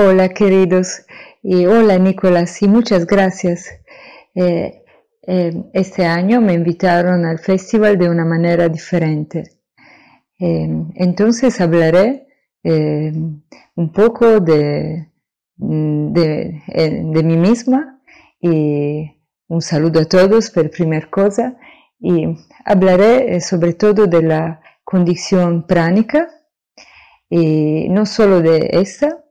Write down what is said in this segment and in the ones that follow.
Hola queridos y hola Nicolás y muchas gracias. Eh, eh, este año me invitaron al festival de una manera diferente. Eh, entonces hablaré un poco de, de, mí misma y un saludo a todos por primera cosa y hablaré sobre todo de la condición pránica y no solo de esta,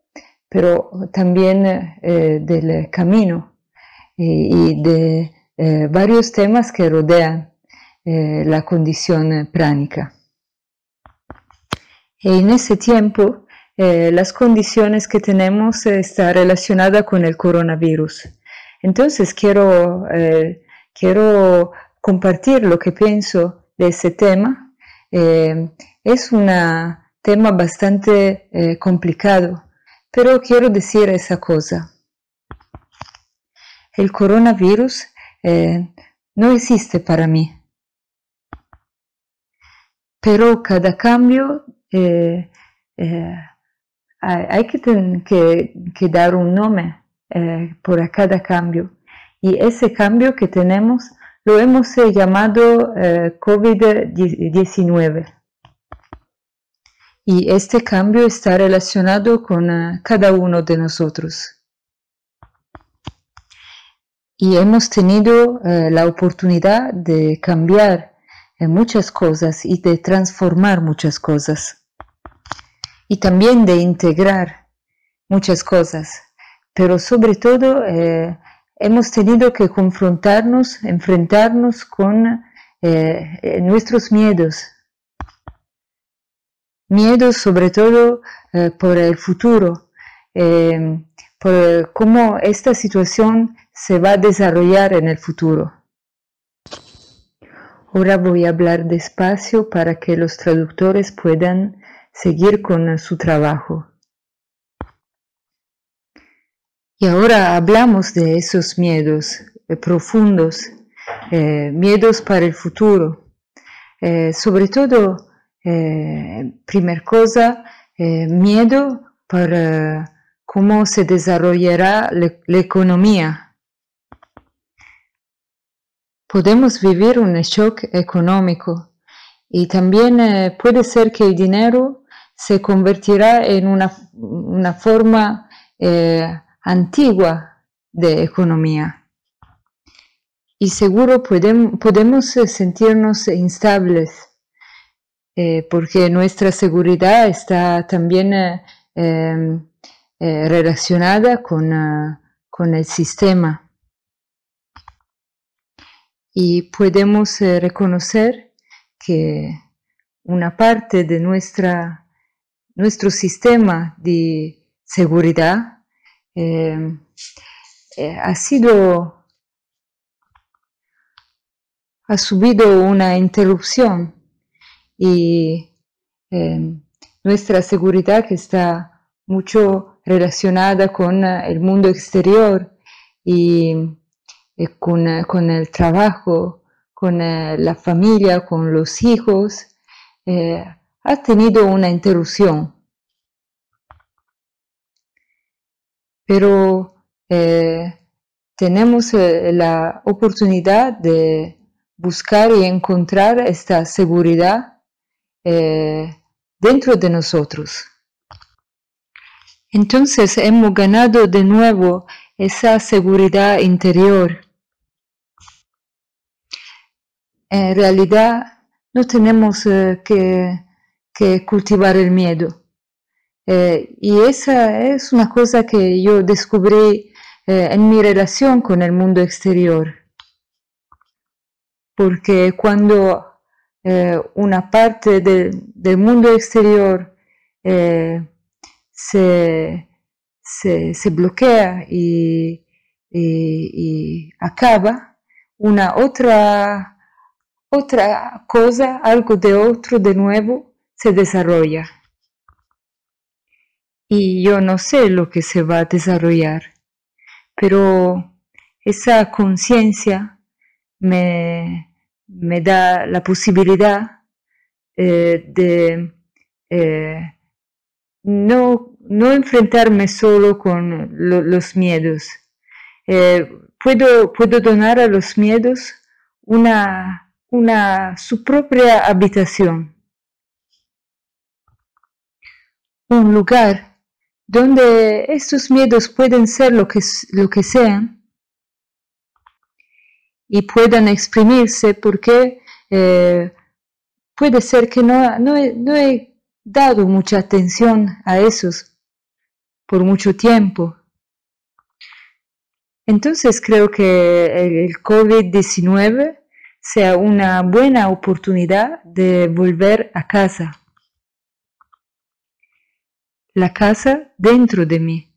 pero también eh, del camino y, de eh, varios temas que rodean eh, la condición pránica. Y en ese tiempo, las condiciones que tenemos están relacionadas con el coronavirus. Entonces quiero, quiero compartir lo que pienso de ese tema. es un tema bastante complicado pero quiero decir esa cosa. El coronavirus eh, no existe para mí. Pero cada cambio eh, eh, hay que, dar un nombre por cada cambio. Y ese cambio que tenemos lo hemos llamado COVID-19 y este cambio está relacionado con eh, cada uno de nosotros. Y hemos tenido eh, la oportunidad de cambiar eh, muchas cosas y de transformar muchas cosas. Y también de integrar muchas cosas. Pero sobre todo hemos tenido que confrontarnos, enfrentarnos con nuestros miedos, miedo sobre todo eh, por el futuro, eh, por cómo esta situación se va a desarrollar en el futuro. Ahora voy a hablar despacio para que los traductores puedan seguir con su trabajo. Y ahora hablamos de esos miedos eh, profundos, miedos para el futuro, sobre todo eh, primera cosa, eh, miedo por eh, cómo se desarrollará la economía. Podemos vivir un shock económico y también puede ser que el dinero se convertirá en una, una forma antigua de economía. Y seguro podemos, podemos sentirnos instables eh, porque nuestra seguridad está también eh, em, eh, relacionada con, con, el sistema. Y podemos reconocer que una parte de nuestra, nuestro sistema de seguridad em, ha sido ha subido una interrupción y em, nuestra seguridad que está mucho relacionada con eh, el mundo exterior y, con, eh, con, el trabajo, con eh, la familia, con los hijos, ha tenido una interrupción. Pero tenemos la oportunidad de buscar y encontrar esta seguridad eh, dentro de nosotros. Entonces hemos ganado de nuevo esa seguridad interior. En realidad no tenemos eh, que, cultivar el miedo. Eh, y esa es una cosa que yo descubrí en mi relación con el mundo exterior. Porque cuando eh, una parte del mundo exterior eh, se, bloquea y, acaba, una otra, otra cosa, algo de otro de nuevo, se desarrolla. Y yo no sé lo que se va a desarrollar, pero esa conciencia me, me da la posibilidad eh, de eh, no, no enfrentarme solo con los miedos. Eh, puedo, puedo donar a los miedos una, una, su propia habitación, un lugar donde estos miedos pueden ser lo que, lo que sean y puedan exprimirse porque eh, puede ser que no, no, no he dado mucha atención a esos por mucho tiempo. Entonces creo que el COVID-19 sea una buena oportunidad de volver a casa. La casa dentro de mí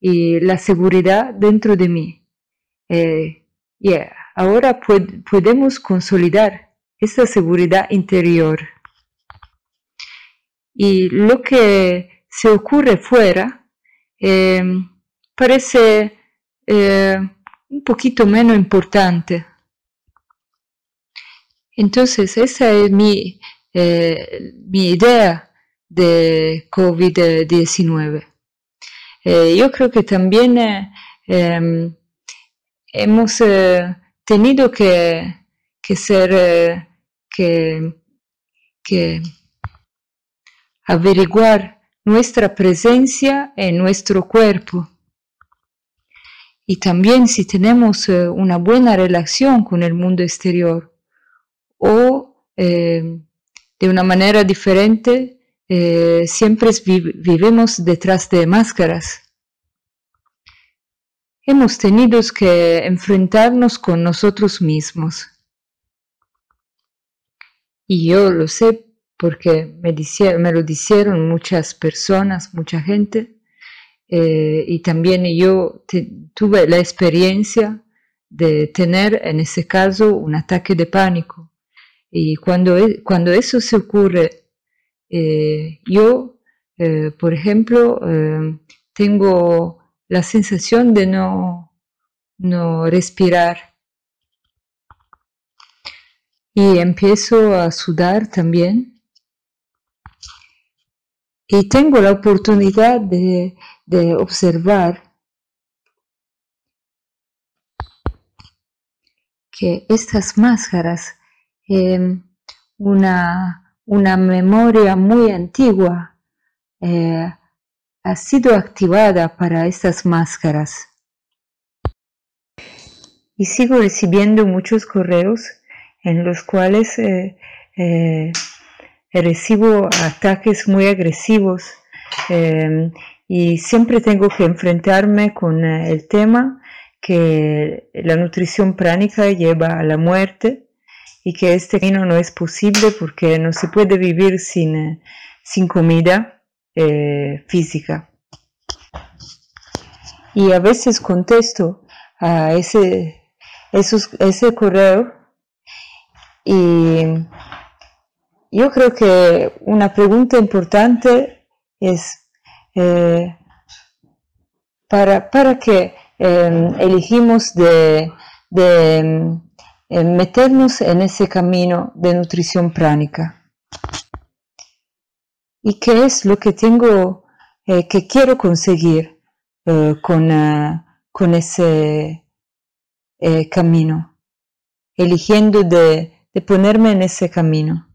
y la seguridad dentro de mí. Eh, y ahora podemos consolidar esa seguridad interior. Y lo que se ocurre fuera eh, parece eh, un poquito menos importante. Entonces, esa es mi, eh, mi idea de COVID-19. yo creo que también em, hemos tenido que, que ser, que, que averiguar nuestra presencia en nuestro cuerpo. Y también si tenemos eh, una buena relación con el mundo exterior o eh, de una manera diferente, eh, siempre vivimos detrás de máscaras. Hemos tenido que enfrentarnos con nosotros mismos. Y yo lo sé porque me, lo dijeron muchas personas, mucha gente, eh, y también yo tuve la experiencia de tener en ese caso un ataque de pánico. Y cuando, e, cuando eso se ocurre, eh, yo, eh, por ejemplo, tengo la sensación de no, no respirar. Y empiezo a sudar también y tengo la oportunidad de, observar que estas máscaras, eh, una, una, memoria muy antigua, eh, ha sido activada para estas máscaras. Y sigo recibiendo muchos correos en los cuales eh, recibo ataques muy agresivos em, y siempre tengo que enfrentarme con eh, el tema que la nutrición pránica lleva a la muerte y que este camino no es posible porque no se puede vivir sin, eh, sin comida eh, física. Y a veces contesto a ese, ese correo y yo creo que una pregunta importante es eh, para, para que em, elegimos de, em, meternos en ese camino de nutrición pránica. ¿Y qué es lo que tengo, eh, que quiero conseguir eh, con, con, ese camino? Eligiendo de ponerme en ese camino.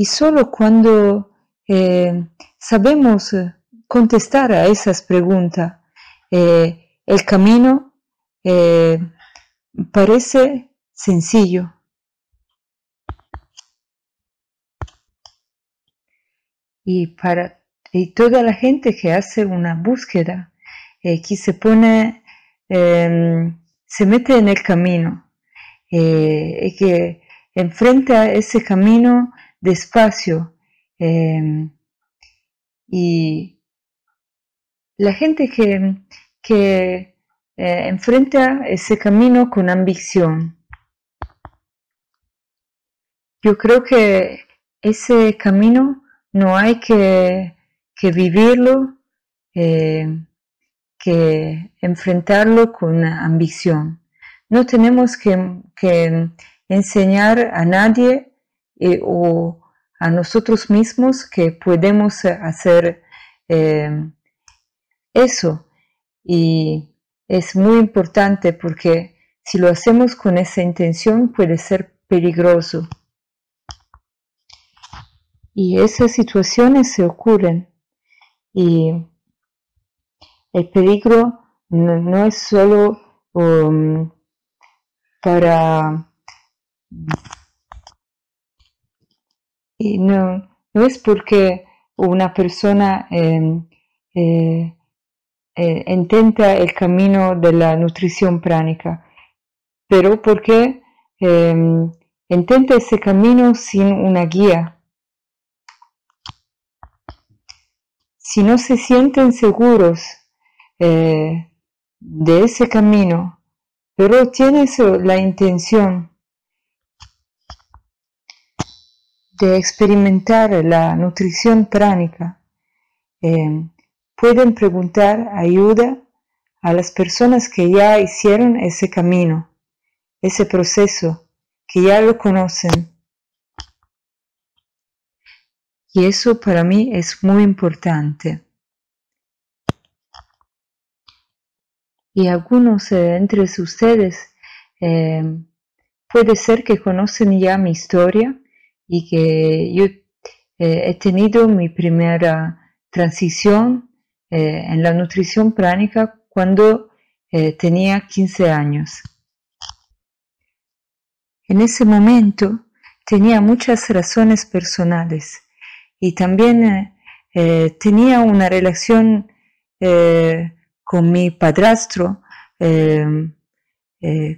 Y solo cuando eh, sabemos eh, contestar a esas preguntas, eh, el camino parece sencillo. Y para toda la gente que hace una búsqueda, que se pone, em, se mete en el camino, y que enfrenta ese camino despacio. Em, y la gente que, que eh, enfrenta ese camino con ambición. Yo creo que ese camino no hay que, que vivirlo, eh, que enfrentarlo con ambición. No tenemos que, que enseñar a nadie eh, o a nosotros mismos que podemos hacer eh, eso. Y es muy importante porque si lo hacemos con esa intención puede ser peligroso. Y esas situaciones se ocurren. Y el peligro no, es solo um, para... Y no, no es porque una persona em, eh, eh, intenta el camino de la nutrición pránica, pero porque em, intenta ese camino sin una guía. Si no se sienten seguros eh, de ese camino, pero tienes la intención de experimentar la nutrición pránica, em, pueden preguntar ayuda a las personas que ya hicieron ese camino, ese proceso, que ya lo conocen. Y eso para mí es muy importante. Y algunos eh, entre ustedes eh, puede ser que conocen ya mi historia y que yo eh, he tenido mi primera transición eh, en la nutrición pránica cuando tenía 15 años. En ese momento tenía muchas razones personales y también eh, tenía una relación con mi padrastro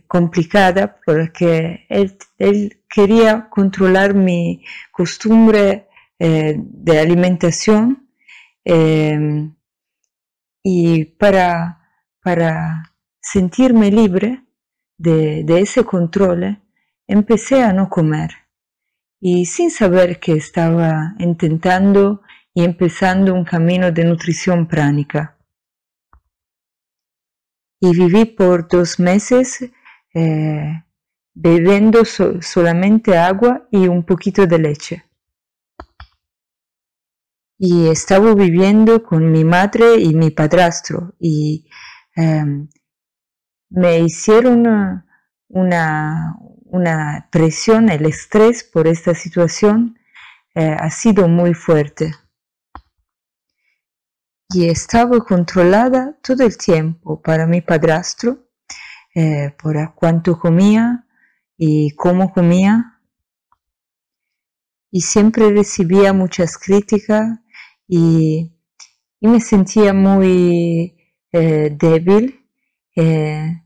complicada porque él, él, quería controlar mi costumbre de alimentación y para, para sentirme libre de, ese control, empecé a no comer. Y sin saber que estaba intentando y empezando un camino de nutrición pránica. Y viví por dos meses eh, bebiendo solamente agua y un poquito de leche y estaba viviendo con mi madre y mi padrastro y em, me hicieron una, una, presión, el estrés por esta situación eh, ha sido muy fuerte. Y estaba controlada todo el tiempo para mi padrastro, eh, por cuánto comía y cómo comía. Y siempre recibía muchas críticas y, me sentía muy eh, débil eh,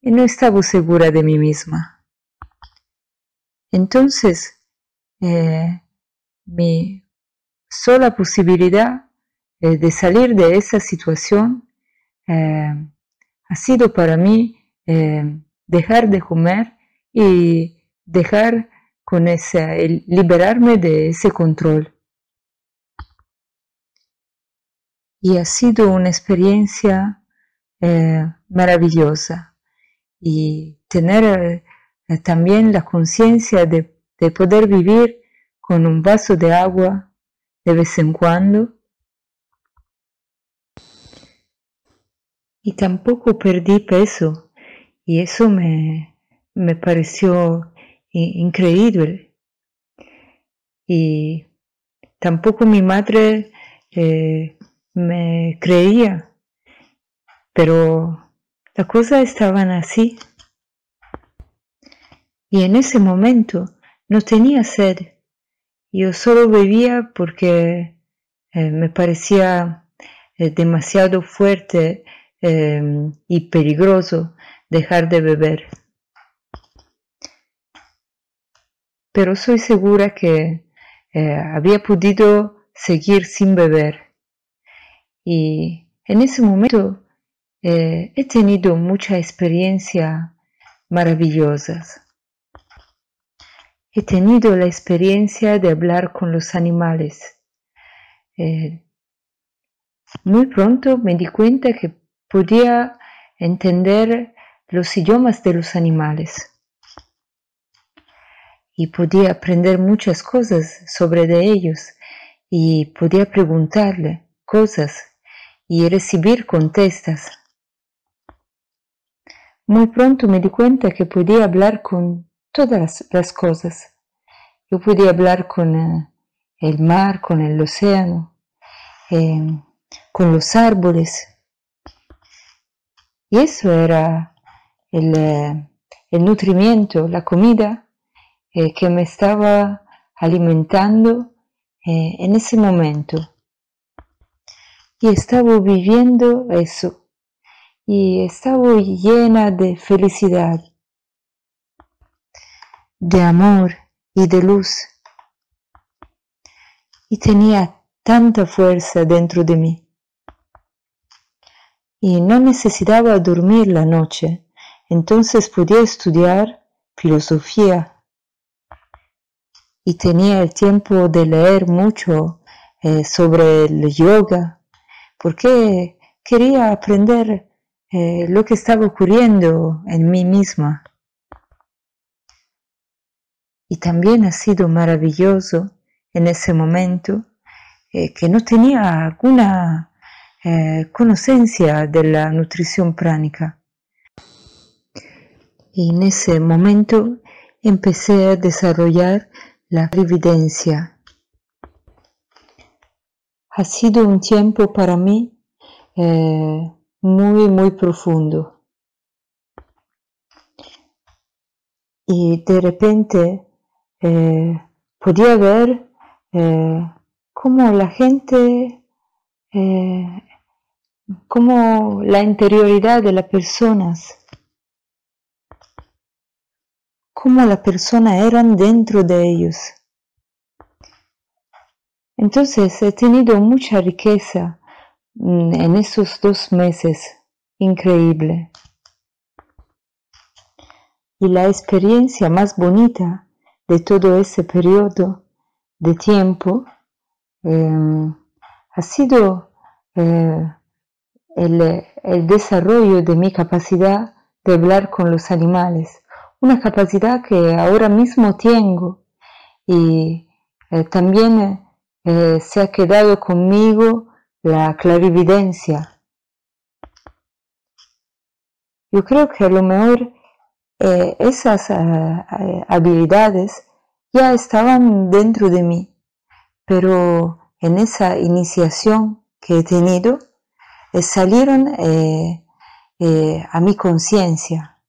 y no estaba segura de mí misma. Entonces, eh, mi sola posibilidad de salir de esa situación ha sido para mí dejar de comer y dejar con ese, liberarme de ese control. y ha sido una experiencia eh, maravillosa y tener eh, también la conciencia de, de, poder vivir con un vaso de agua de vez en cuando. Y tampoco perdí peso y eso me, me pareció increíble. Y tampoco mi madre eh, me creía, pero las cosas estaban así. Y en ese momento no tenía sed. Yo solo bebía porque eh, me parecía eh, demasiado fuerte em, y peligroso dejar de beber. Pero soy segura que eh, había podido seguir sin beber y en ese momento he tenido mucha experiencia maravillosas. He tenido la experiencia de hablar con los animales. Eh, muy pronto me di cuenta que podía entender los idiomas de los animales. y podía aprender muchas cosas sobre ellos y podía preguntarle cosas y recibir contestas. Muy pronto me di cuenta que podía hablar con todas las cosas. Yo podía hablar con eh, el mar, con el océano, eh, con los árboles. Y eso era el, eh, el nutrimiento, la comida que me estaba alimentando en ese momento. Y estaba viviendo eso y estaba llena de felicidad, de amor y de luz. Y tenía tanta fuerza dentro de mí. Y no necesitaba dormir la noche, entonces podía estudiar filosofía. Y tenía el tiempo de leer mucho eh, sobre el yoga, porque quería aprender eh, lo que estaba ocurriendo en mí misma. Y también ha sido maravilloso en ese momento eh, que no tenía alguna eh, conocencia de la nutrición pránica. Y en ese momento empecé a desarrollar la evidencia. Ha sido un tiempo para mí muy, muy profundo. Y de repente eh, podía ver eh, cómo la gente, eh, cómo la interioridad de las personas, cómo las personas eran dentro de ellos. Entonces he tenido mucha riqueza Mm, en esos dos meses. Increíble. Y la experiencia más bonita de todo ese periodo de tiempo em, ha sido eh, el, el, desarrollo de mi capacidad de hablar con los animales, una capacidad que ahora mismo tengo y eh, también eh, se ha quedado conmigo la clarividencia. Yo creo que a lo mejor eh, esas eh, eh, habilidades ya estaban dentro de mí, pero en esa iniciación que he tenido salieron a mi conciencia.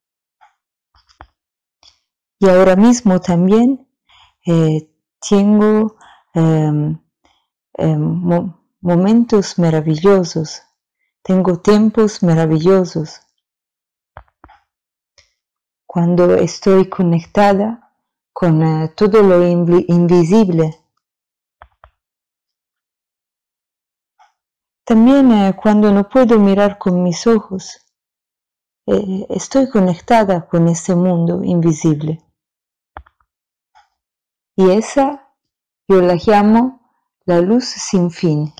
Y ahora mismo también tengo em, em, momentos maravillosos, tengo tiempos maravillosos. Cuando estoy conectada con eh, todo lo invisible. También eh, cuando no puedo mirar con mis ojos, eh, estoy conectada con ese mundo invisible. Y esa yo la llamo la luz sin fin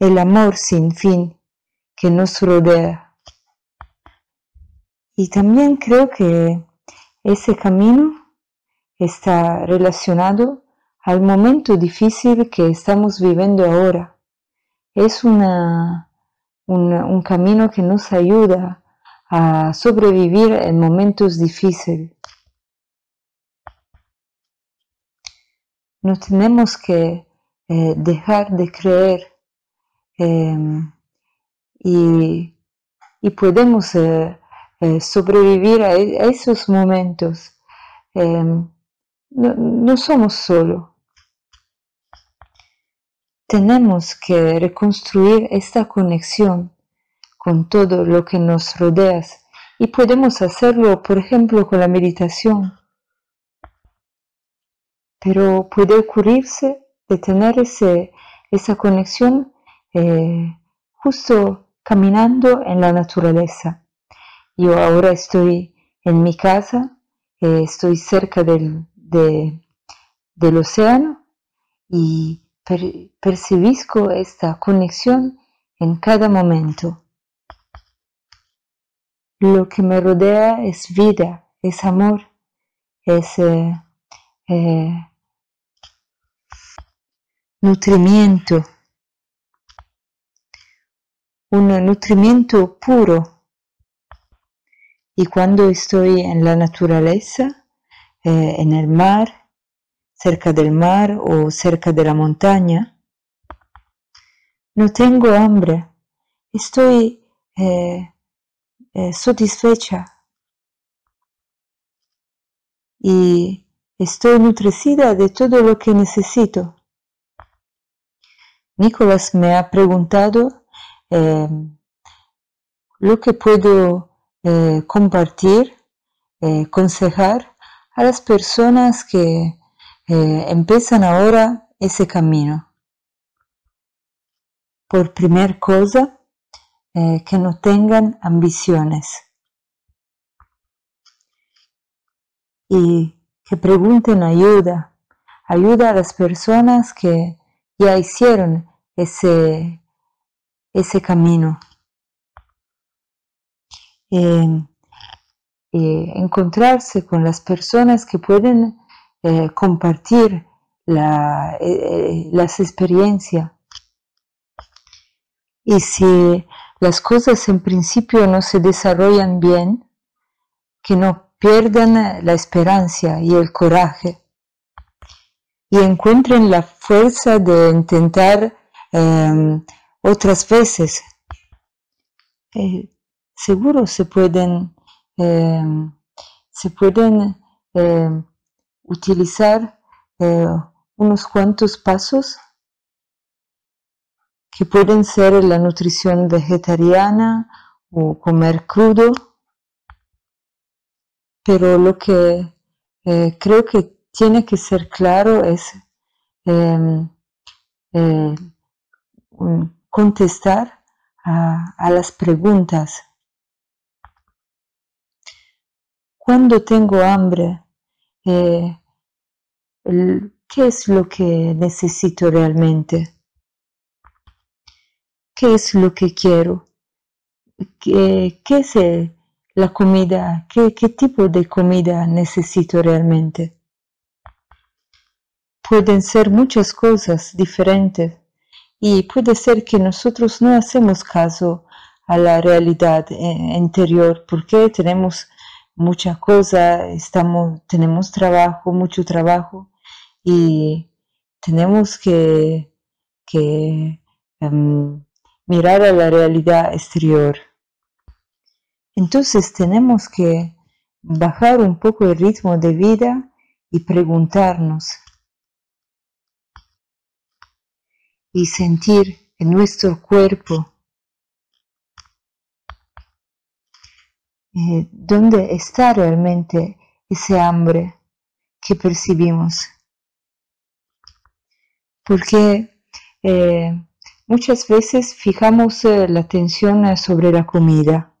el amor sin fin que nos rodea. Y también creo que ese camino está relacionado al momento difícil que estamos viviendo ahora. Es una, un camino que nos ayuda a sobrevivir en momentos difíciles. No tenemos que eh, dejar de creer Em, y, podemos eh, eh, sobrevivir a, esos momentos. Em, no, somos solo. Tenemos que reconstruir esta conexión con todo lo que nos rodea y podemos hacerlo, por ejemplo, con la meditación. Pero puede ocurrirse de tener ese, esa conexión eh, justo caminando en la naturaleza. Yo ahora estoy en mi casa, eh, estoy cerca del, del océano y per, percibisco esta conexión en cada momento. Lo que me rodea es vida, es amor, es eh, eh, nutrimiento, un nutrimiento puro. Y cuando estoy en la naturaleza, eh, en el mar, cerca del mar o cerca de la montaña, no tengo hambre, estoy eh, eh, satisfecha y estoy nutrecida de todo lo que necesito. Nicolás me ha preguntado lo que puedo eh, compartir, aconsejar a las personas que empiezan ahora ese camino. Por primer cosa, eh, que no tengan ambiciones y que pregunten ayuda, ayuda a las personas que ya hicieron ese, ese camino. Eh, encontrarse con las personas que pueden eh, compartir las experiencias y si las cosas en principio no se desarrollan bien, que no pierdan la esperanza y el coraje y encuentren la fuerza de intentar em, otras veces. Eh, seguro se pueden, em, se pueden em, utilizar eh, unos cuantos pasos que pueden ser la nutrición vegetariana o comer crudo, pero lo que eh, creo que tiene que ser claro es em, eh, contestar a, las preguntas. Cuando tengo hambre, eh, ¿qué es lo que necesito realmente? qué es lo que quiero, qué, es la comida, ¿Qué, qué tipo de comida necesito realmente. Pueden ser muchas cosas diferentes y puede ser que nosotros no hacemos caso a la realidad eh, interior porque tenemos mucha cosa, estamos, tenemos trabajo, mucho trabajo y tenemos que, que em, mirar a la realidad exterior. Entonces tenemos que bajar un poco el ritmo de vida y preguntarnos y sentir en nuestro cuerpo dónde está realmente ese hambre que percibimos. Porque eh, Muchas veces fijamos eh, la atención eh, sobre la comida,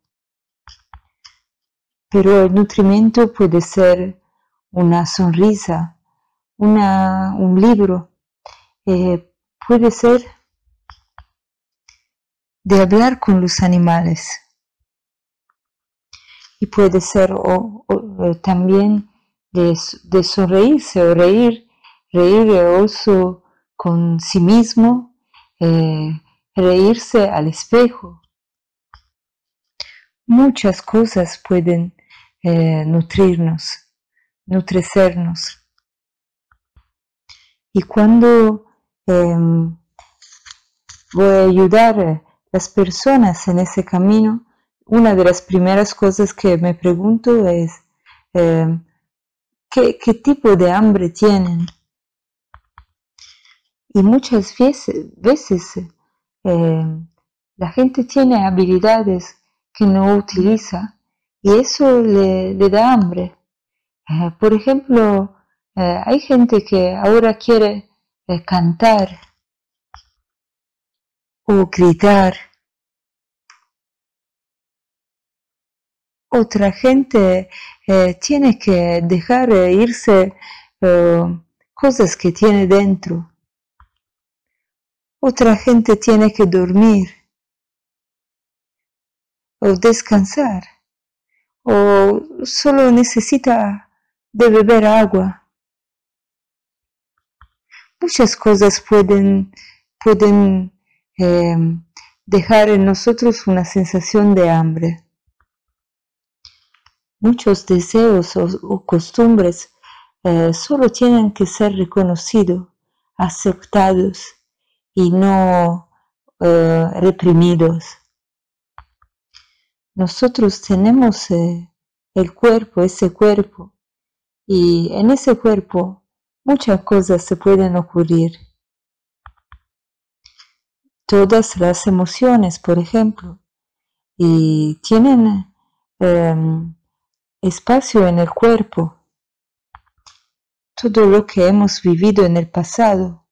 pero el nutrimiento puede ser una sonrisa, un libro, puede ser de hablar con los animales y puede ser también de, sonreírse o reír, reír oso con sí mismo eh, reírse al espejo. Muchas cosas pueden eh, nutrirnos, nutrecernos. Y cuando em, voy a ayudar a las personas en ese camino, una de las primeras cosas que me pregunto es, em, ¿qué, ¿qué, tipo de hambre tienen? Y muchas veces, eh, la gente tiene habilidades que no utiliza y eso le, da hambre. Eh, por ejemplo, eh, hay gente que ahora quiere cantar o gritar. Otra gente tiene que dejar irse cosas que tiene dentro. Otra gente tiene que dormir o descansar o solo necesita de beber agua. Muchas cosas pueden, pueden dejar en nosotros una sensación de hambre. Muchos deseos o, costumbres eh, solo tienen que ser reconocidos, aceptados y no eh, reprimidos. Nosotros tenemos eh, el cuerpo, ese cuerpo, y en ese cuerpo muchas cosas se pueden ocurrir. Todas las emociones, por ejemplo, y tienen em, espacio en el cuerpo. Todo lo que hemos vivido en el pasado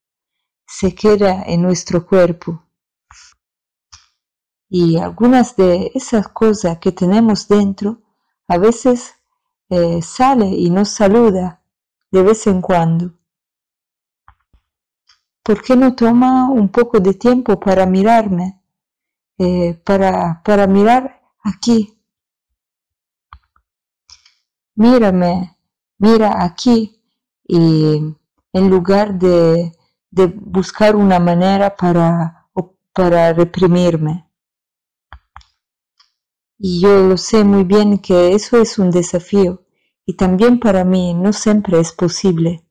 se queda en nuestro cuerpo y algunas de esas cosas que tenemos dentro a veces eh, sale y nos saluda de vez en cuando. ¿Por qué no toma un poco de tiempo para mirarme? Eh, para, para mirar aquí. Mírame, mira aquí y en lugar de, de buscar una manera para, para reprimirme. Y yo lo sé muy bien que eso es un desafío y también para mí no siempre es posible.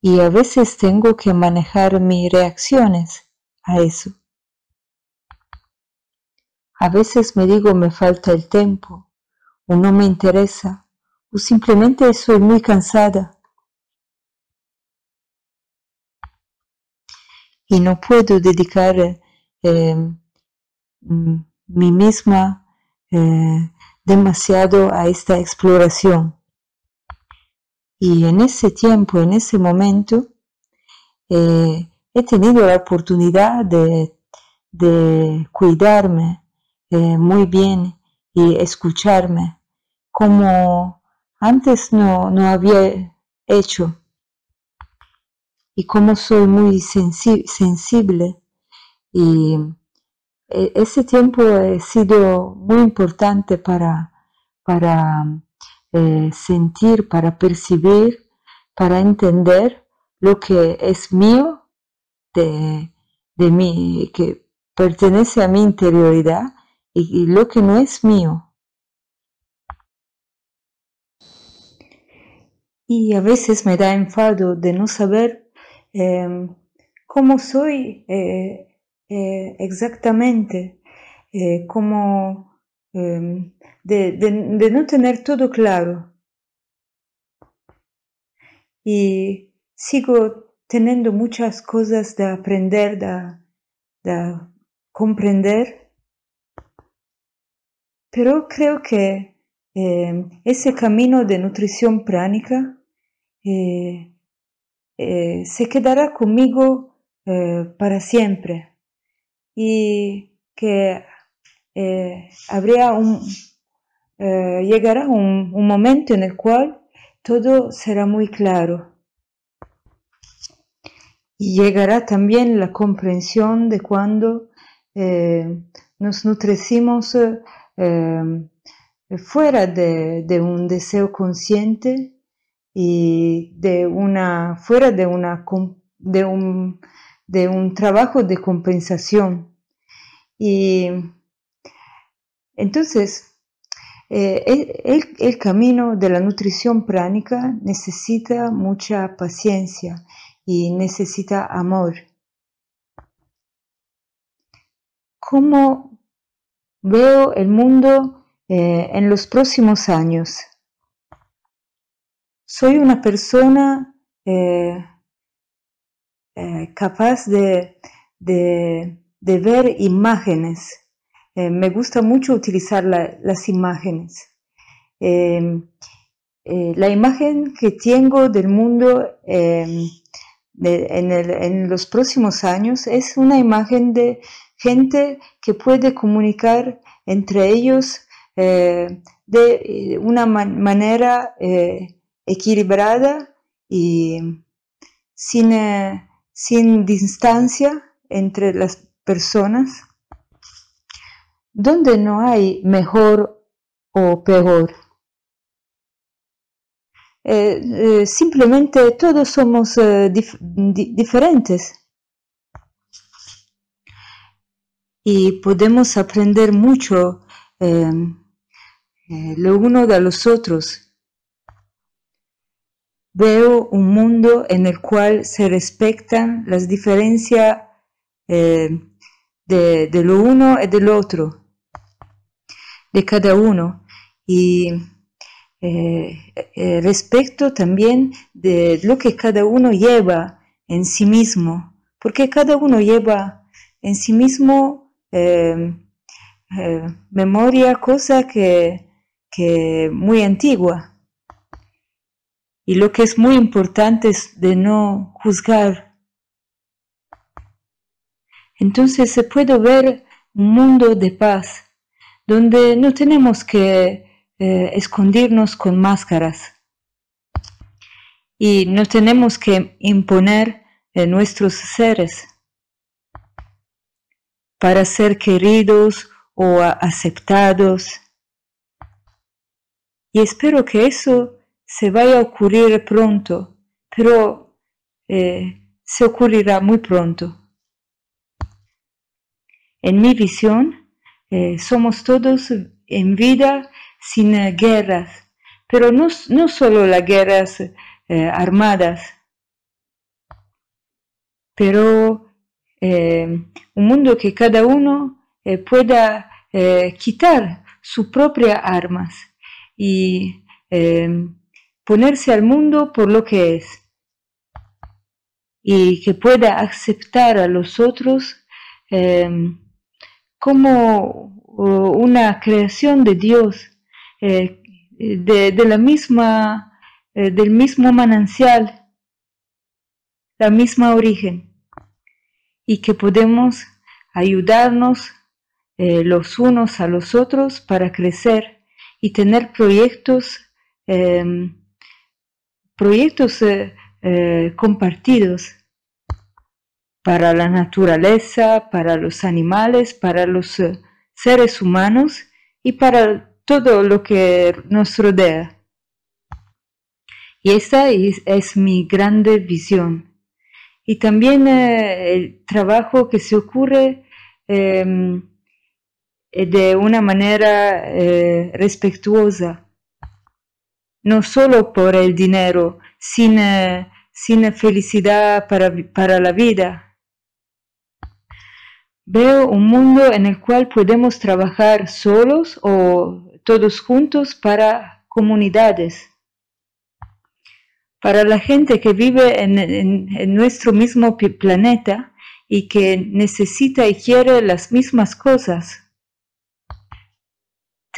Y a veces tengo que manejar mis reacciones a eso. A veces me digo me falta el tiempo o no me interesa o simplemente soy muy cansada. Y no puedo dedicar eh, mí misma eh, demasiado a esta exploración. Y en ese tiempo, en ese momento, eh, he tenido la oportunidad de, cuidarme eh, muy bien y escucharme como antes no, no había hecho. Y como soy muy sensible y e, ese tiempo ha sido muy importante para, para eh, sentir, para percibir, para entender lo que es mío de, de mí, que pertenece a mi interioridad y, lo que no es mío. Y a veces me da enfado de no saber em, cómo soy eh, eh, exactamente eh, em, de, no tener todo claro. Y sigo teniendo muchas cosas de aprender, de, comprender, pero creo que em, ese camino de nutrición pránica eh, se quedará conmigo para siempre y que eh, habría un, eh, llegará un, momento en el cual todo será muy claro. Y llegará también la comprensión de cuando eh, nos nutrecimos fuera de, un deseo consciente y de una, fuera de, una, de, un, de un trabajo de compensación. Y entonces, eh, el, camino de la nutrición pránica necesita mucha paciencia y necesita amor. ¿Cómo veo el mundo eh, en los próximos años? Soy una persona eh, capaz de de ver imágenes. Eh, me gusta mucho utilizar las imágenes. Em, eh, la imagen que tengo del mundo em, en, los próximos años es una imagen de gente que puede comunicar entre ellos eh, de una manera equilibrada y sin, sin distancia entre las personas donde no hay mejor o peor. simplemente todos somos diferentes. Y podemos aprender mucho lo uno de los otros. Veo un mundo en el cual se respetan las diferencias eh, de, lo uno y del otro, de cada uno. Y eh, eh, respecto también de lo que cada uno lleva en sí mismo, porque cada uno lleva en sí mismo memoria, cosa que, que muy antigua. Y lo que es muy importante es de no juzgar. Entonces se puede ver un mundo de paz, donde no tenemos que eh, escondernos con máscaras y no tenemos que imponer nuestros seres para ser queridos o aceptados. Y espero que eso se vaya a ocurrir pronto, pero eh, se ocurrirá muy pronto. En mi visión, eh, somos todos en vida sin eh, guerras, pero no, no solo las guerras armadas, pero un mundo que cada uno pueda quitar sus propias armas y ponerse al mundo por lo que es y que pueda aceptar a los otros em, como una creación de Dios, eh, de, la misma, eh, del mismo manancial, la misma origen, y que podemos ayudarnos eh, los unos a los otros para crecer y tener proyectos em, proyectos eh, eh, compartidos para la naturaleza, para los animales, para los eh, seres humanos y para todo lo que nos rodea. Y esta es, mi grande visión. Y también el trabajo que se ocurre em, de una manera respetuosa no solo por el dinero, sin, sin felicidad para, para la vida. Veo un mundo en el cual podemos trabajar solos o todos juntos para comunidades. Para la gente que vive en nuestro mismo planeta y que necesita y quiere las mismas cosas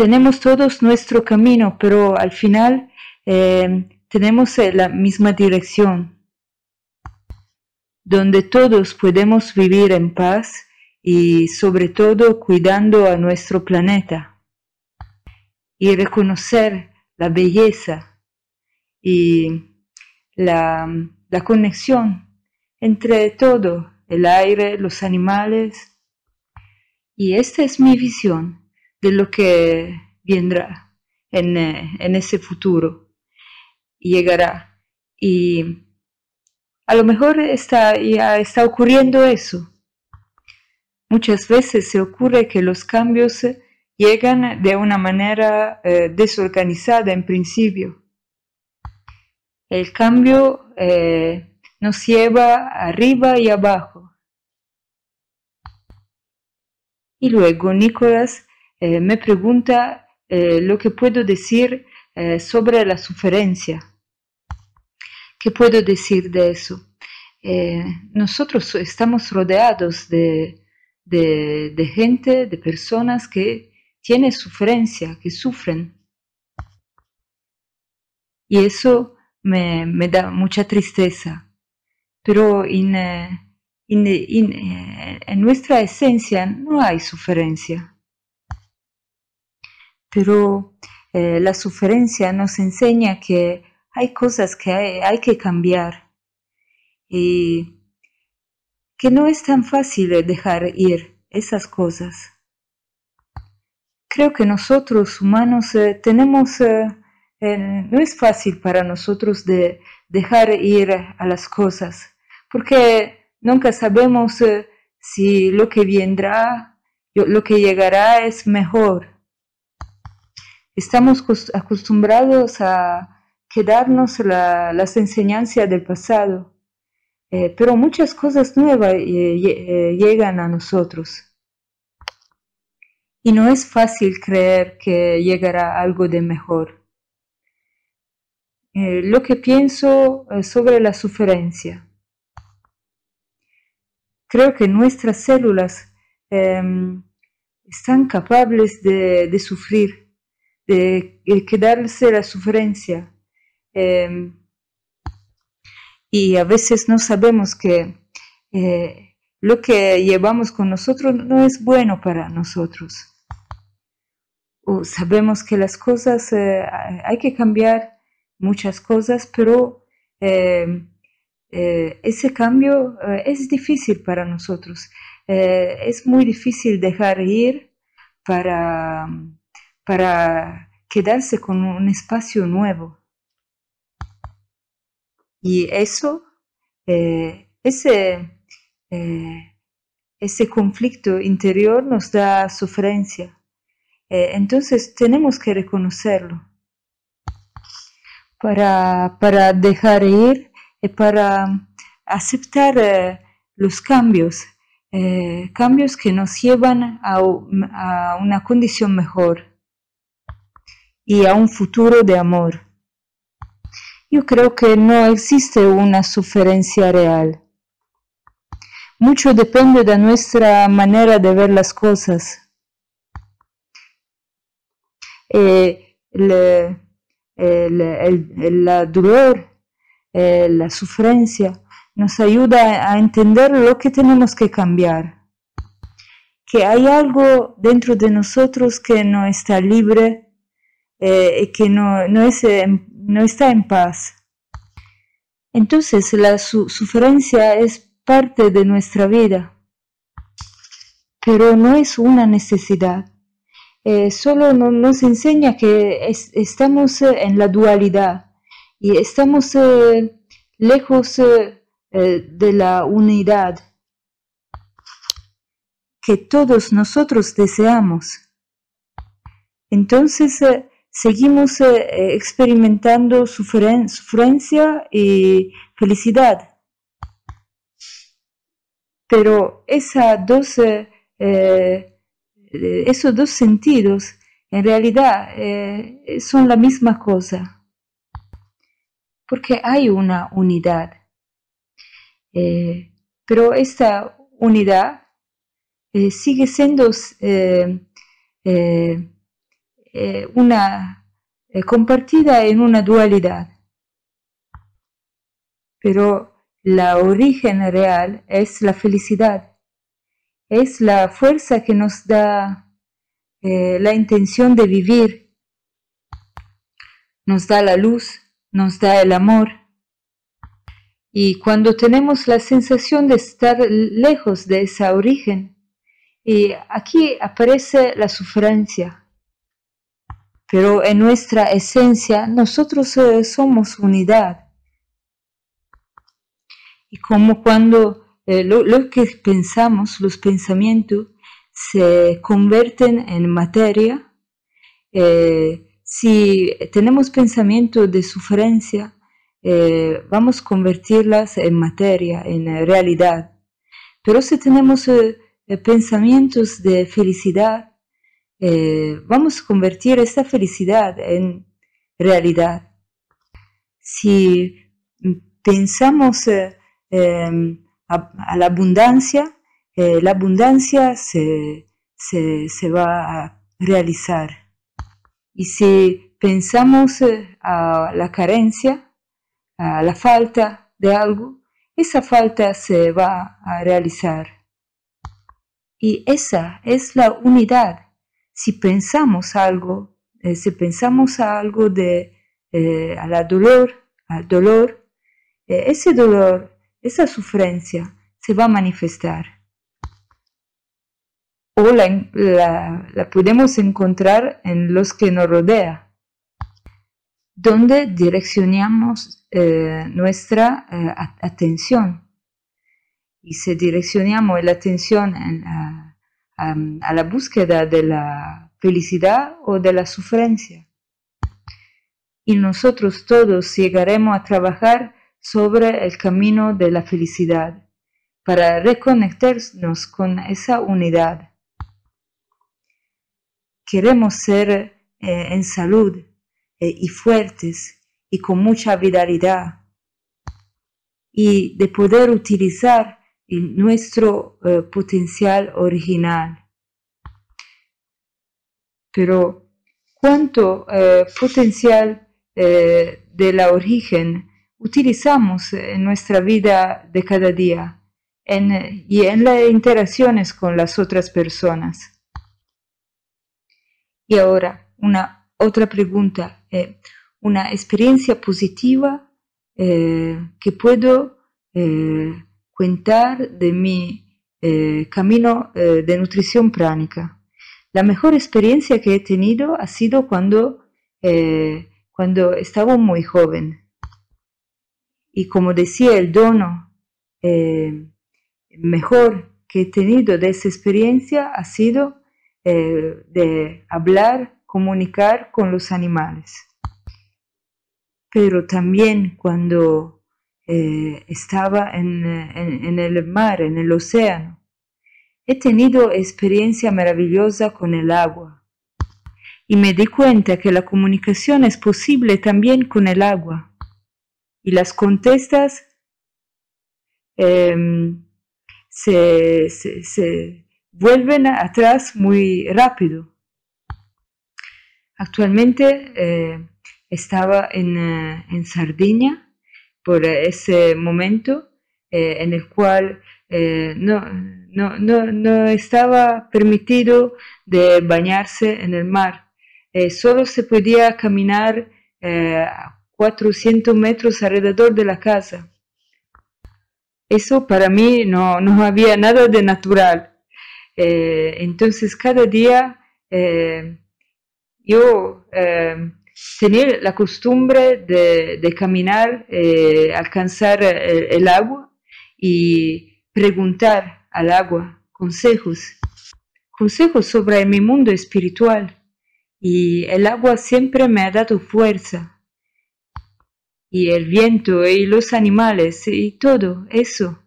tenemos todos nuestro camino, pero al final eh, tenemos eh, la misma dirección, donde todos podemos vivir en paz y sobre todo cuidando a nuestro planeta y reconocer la belleza y la, la conexión entre todo, el aire, los animales. Y esta es mi visión de lo que vendrá en, eh, en ese futuro llegará. Y a lo mejor está, ya está ocurriendo eso. Muchas veces se ocurre que los cambios llegan de una manera eh, desorganizada en principio. El cambio eh, nos lleva arriba y abajo. Y luego Nicolás eh, me pregunta lo que puedo decir sobre la suferencia. ¿Qué puedo decir de eso? Eh, nosotros estamos rodeados de, gente, de personas que tienen sufrencia, que sufren. Y eso me, da mucha tristeza. Pero en, eh, eh, en nuestra esencia no hay sufrencia. Pero la sufrencia nos enseña que hay cosas que hay, que cambiar y que no es tan fácil dejar ir esas cosas. Creo que nosotros humanos eh, tenemos eh, no es fácil para nosotros de dejar ir a las cosas, porque nunca sabemos eh, si lo que vendrá, lo que llegará es mejor. Estamos acostumbrados a quedarnos las enseñanzas del pasado, eh, pero muchas cosas nuevas eh, llegan a nosotros. Y no es fácil creer que llegará algo de mejor. Eh, lo que pienso eh, sobre la sufrencia. Creo que nuestras células em, están capaces de, sufrir, de, quedarse la sufrencia. Em, y a veces no sabemos que eh, lo que llevamos con nosotros no es bueno para nosotros. O sabemos que las cosas hay que cambiar muchas cosas, pero eh, eh, ese cambio eh, es difícil para nosotros. es muy difícil dejar ir para quedarse con un espacio nuevo. Y eso, ese, ese conflicto interior nos da sufrencia. entonces tenemos que reconocerlo para, para dejar ir y para aceptar eh, los cambios, eh, cambios que nos llevan a, a una condición mejor y a un futuro de amor. Yo creo que no existe una suferencia real. Mucho depende de nuestra manera de ver las cosas. Eh, el, dolor, la sufrencia, nos ayuda a entender lo que tenemos que cambiar. Que hay algo dentro de nosotros que no está libre eh, y que no, no, es, no está en paz. Entonces la sufrencia es parte de nuestra vida, pero no es una necesidad. Eh, solo nos enseña que estamos eh, en la dualidad y estamos eh, lejos de la unidad que todos nosotros deseamos. Entonces seguimos experimentando sufrencia y felicidad. Pero esas dos esos dos sentidos en realidad eh, son la misma cosa, porque hay una unidad. Eh, pero esta unidad eh, sigue siendo una compartida en una dualidad. Pero la origen real es la felicidad es la fuerza que nos da eh, la intención de vivir, nos da la luz, nos da el amor. Y cuando tenemos la sensación de estar lejos de ese origen, y aquí aparece la sufrencia. Pero en nuestra esencia nosotros eh, somos unidad. Y como cuando eh, lo, que pensamos, los pensamientos, se convierten en materia. Eh, si tenemos pensamientos de sufrencia, eh, vamos a convertirlas en materia, en realidad. Pero si tenemos pensamientos de felicidad, vamos a convertir esta felicidad en realidad. Si pensamos em, a, la abundancia, eh, la abundancia se, va a realizar. Y si pensamos eh, a la carencia, a la falta de algo, esa falta se va a realizar. Y esa es la unidad. Si pensamos algo, eh, si pensamos algo de a la dolor, al dolor, ese dolor esa sufrencia se va a manifestar. O la, podemos encontrar en los que nos rodean. donde direccionamos eh, nuestra eh, atención. Y si direccionamos la atención a la búsqueda de la felicidad o de la sufrencia. Y nosotros todos llegaremos a trabajar sobre el camino de la felicidad para reconectarnos con esa unidad. Queremos ser eh, en salud eh, y fuertes y con mucha vitalidad y de poder utilizar nuestro eh, potencial original. Pero cuánto potencial de la origen utilizamos en nuestra vida de cada día y en las interacciones con las otras personas. Y ahora, una otra pregunta. Eh, una experiencia positiva eh, que puedo eh, de mi camino de nutrición pránica. La mejor experiencia que he tenido ha sido cuando, cuando estaba muy joven. Y como decía el dono, mejor que he tenido de esa experiencia ha sido de hablar comunicar con los animales. Pero también cuando eh, estaba en, el mar, en el océano, he tenido experiencia maravillosa con el agua. Y me di cuenta que la comunicación es posible también con el agua. Y las contestas em, se, se vuelven atrás muy rápido. Actualmente eh, estaba en, eh, en, Sardinia por ese momento eh, en el cual no, no, no, no, estaba permitido de bañarse en el mar. solo se podía caminar 400 metros alrededor de la casa. Eso para mí no, no había nada de natural. entonces cada día yo eh, tenía la costumbre de, caminar, eh, alcanzar el, agua y preguntar al agua consejos, consejos sobre mi mundo espiritual. Y el agua siempre me ha dado fuerza. Y el viento y los animales y todo eso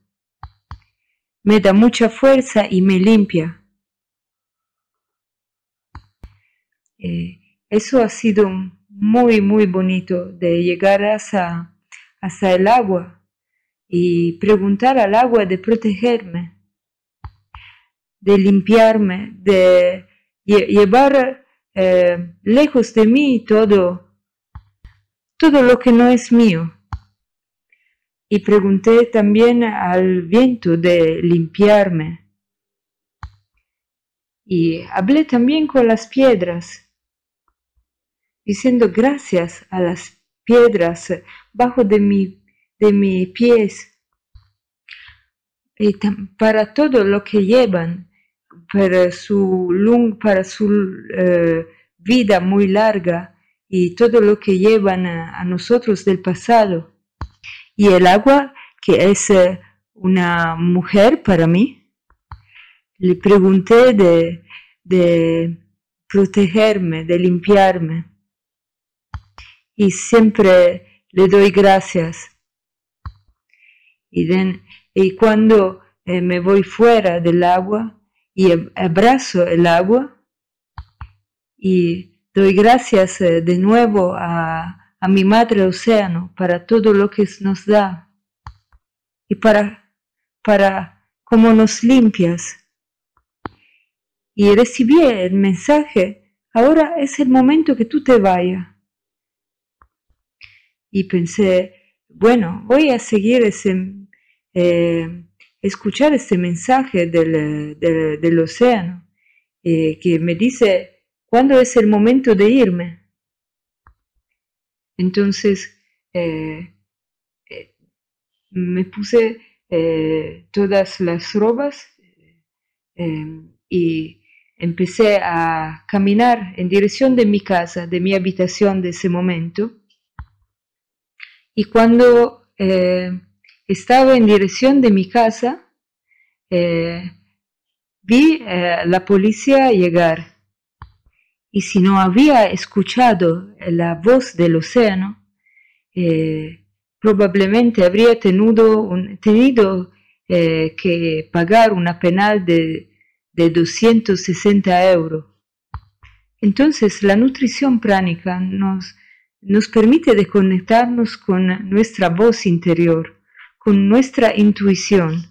me da mucha fuerza y me limpia. Eh, eso ha sido muy, muy bonito de llegar hasta, hasta el agua y preguntar al agua de protegerme, de limpiarme, de llevar eh, lejos de mí todo, todo lo que no es mío. Y pregunté también al viento de limpiarme. Y hablé también con las piedras diciendo gracias a las piedras bajo de mi, de mis pies y para todo lo que llevan, para su, para su eh, vida muy larga y todo lo que llevan a, nosotros del pasado. Y el agua, que es eh, una mujer para mí, le pregunté de, de protegerme, de limpiarme y siempre le doy gracias. Y, y cuando eh, me voy fuera del agua y abrazo el agua y doy gracias eh, de nuevo a, a mi madre océano para todo lo que nos da y para, para cómo nos limpias. Y recibí el mensaje, ahora es el momento que tú te vayas y pensé, bueno, voy a seguir ese, eh, escuchar este mensaje del, del, océano eh, que me dice cuándo es el momento de irme. Entonces eh, me puse todas las robas y empecé a caminar en dirección de mi casa, de mi habitación de ese momento Y cuando eh, estaba en dirección de mi casa, eh, vi eh, la policía llegar. Y si no había escuchado la voz del océano, probablemente habría tenido, tenido que pagar una penal de, de 260 euros. Entonces, la nutrición pránica nos, nos permite desconectarnos con nuestra voz interior, con nuestra intuición.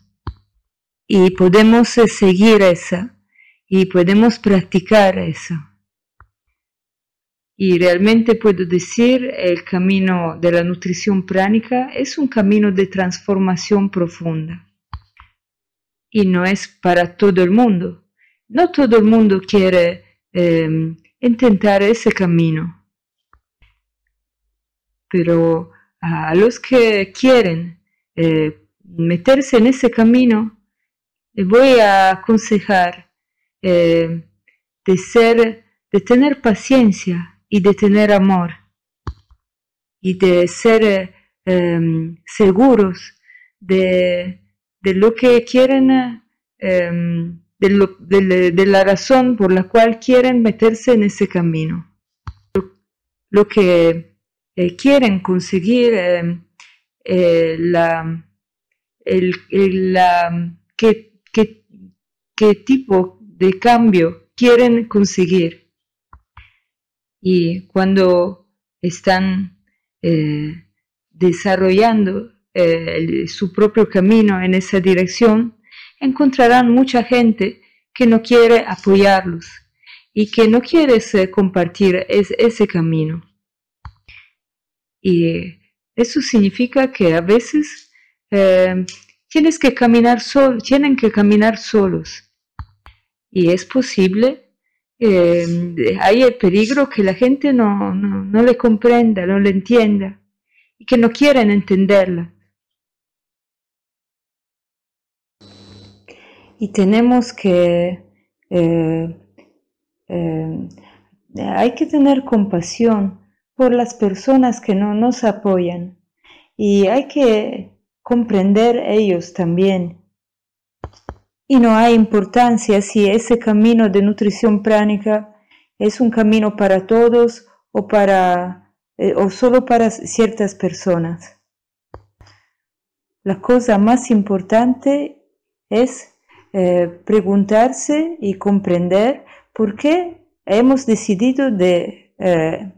Y podemos eh, seguir esa y podemos practicar eso. Y realmente puedo decir, el camino de la nutrición pránica es un camino de transformación profunda. Y no es para todo el mundo. No todo el mundo quiere em, intentar ese camino. Pero a los que quieren eh, meterse en ese camino, les voy a aconsejar eh, de ser, de tener paciencia y de tener amor y de ser em, seguros de, lo que quieren, em, de, la razón por la cual quieren meterse en ese camino. Lo, que eh, quieren conseguir em, eh, la, el, la, qué, qué, tipo de cambio quieren conseguir. Y cuando están eh, desarrollando eh, su propio camino en esa dirección, encontrarán mucha gente que no quiere apoyarlos y que no quiere compartir ese camino. Y eso significa que a veces eh, tienes que caminar tienen que caminar solos. Y es posible, eh, hay el peligro que la gente no, no, le comprenda, no le entienda y que no quieren entenderla. Y tenemos que, eh, hay que tener compasión por las personas que no nos apoyan y hay que comprender ellos también. Y no hay importancia si ese camino de nutrición pránica es un camino para todos o, para, eh, o solo para ciertas personas. La cosa más importante es eh, preguntarse y comprender por qué hemos decidido de eh,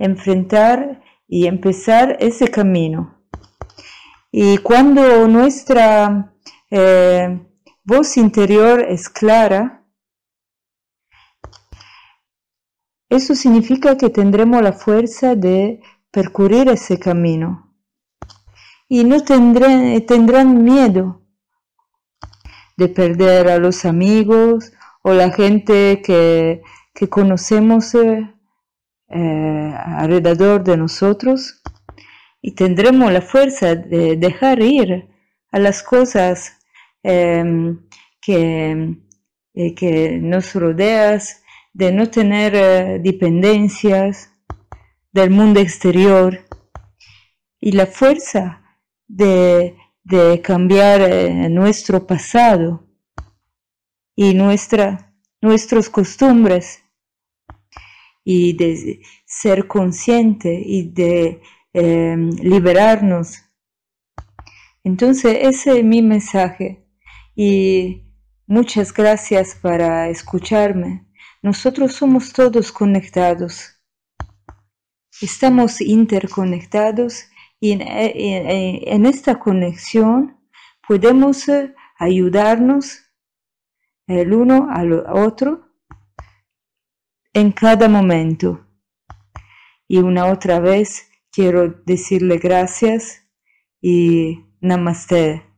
enfrentar y empezar ese camino. Y cuando nuestra eh, voz interior es clara, eso significa que tendremos la fuerza de percurrir ese camino. Y no tendrán miedo de perder a los amigos o la gente que, que conocemos eh, eh, alrededor de nosotros y tendremos la fuerza de dejar ir a las cosas em, que, eh, que, nos rodean, de no tener eh, dependencias del mundo exterior. Y la fuerza de, de cambiar nuestro pasado y nuestra, nuestras costumbres y de ser consciente y de em, liberarnos. Entonces ese es mi mensaje y muchas gracias para escucharme. Nosotros somos todos conectados. Estamos interconectados y en, esta conexión podemos eh, ayudarnos el uno al otro en cada momento. Y una otra vez quiero decirle gracias y namaste.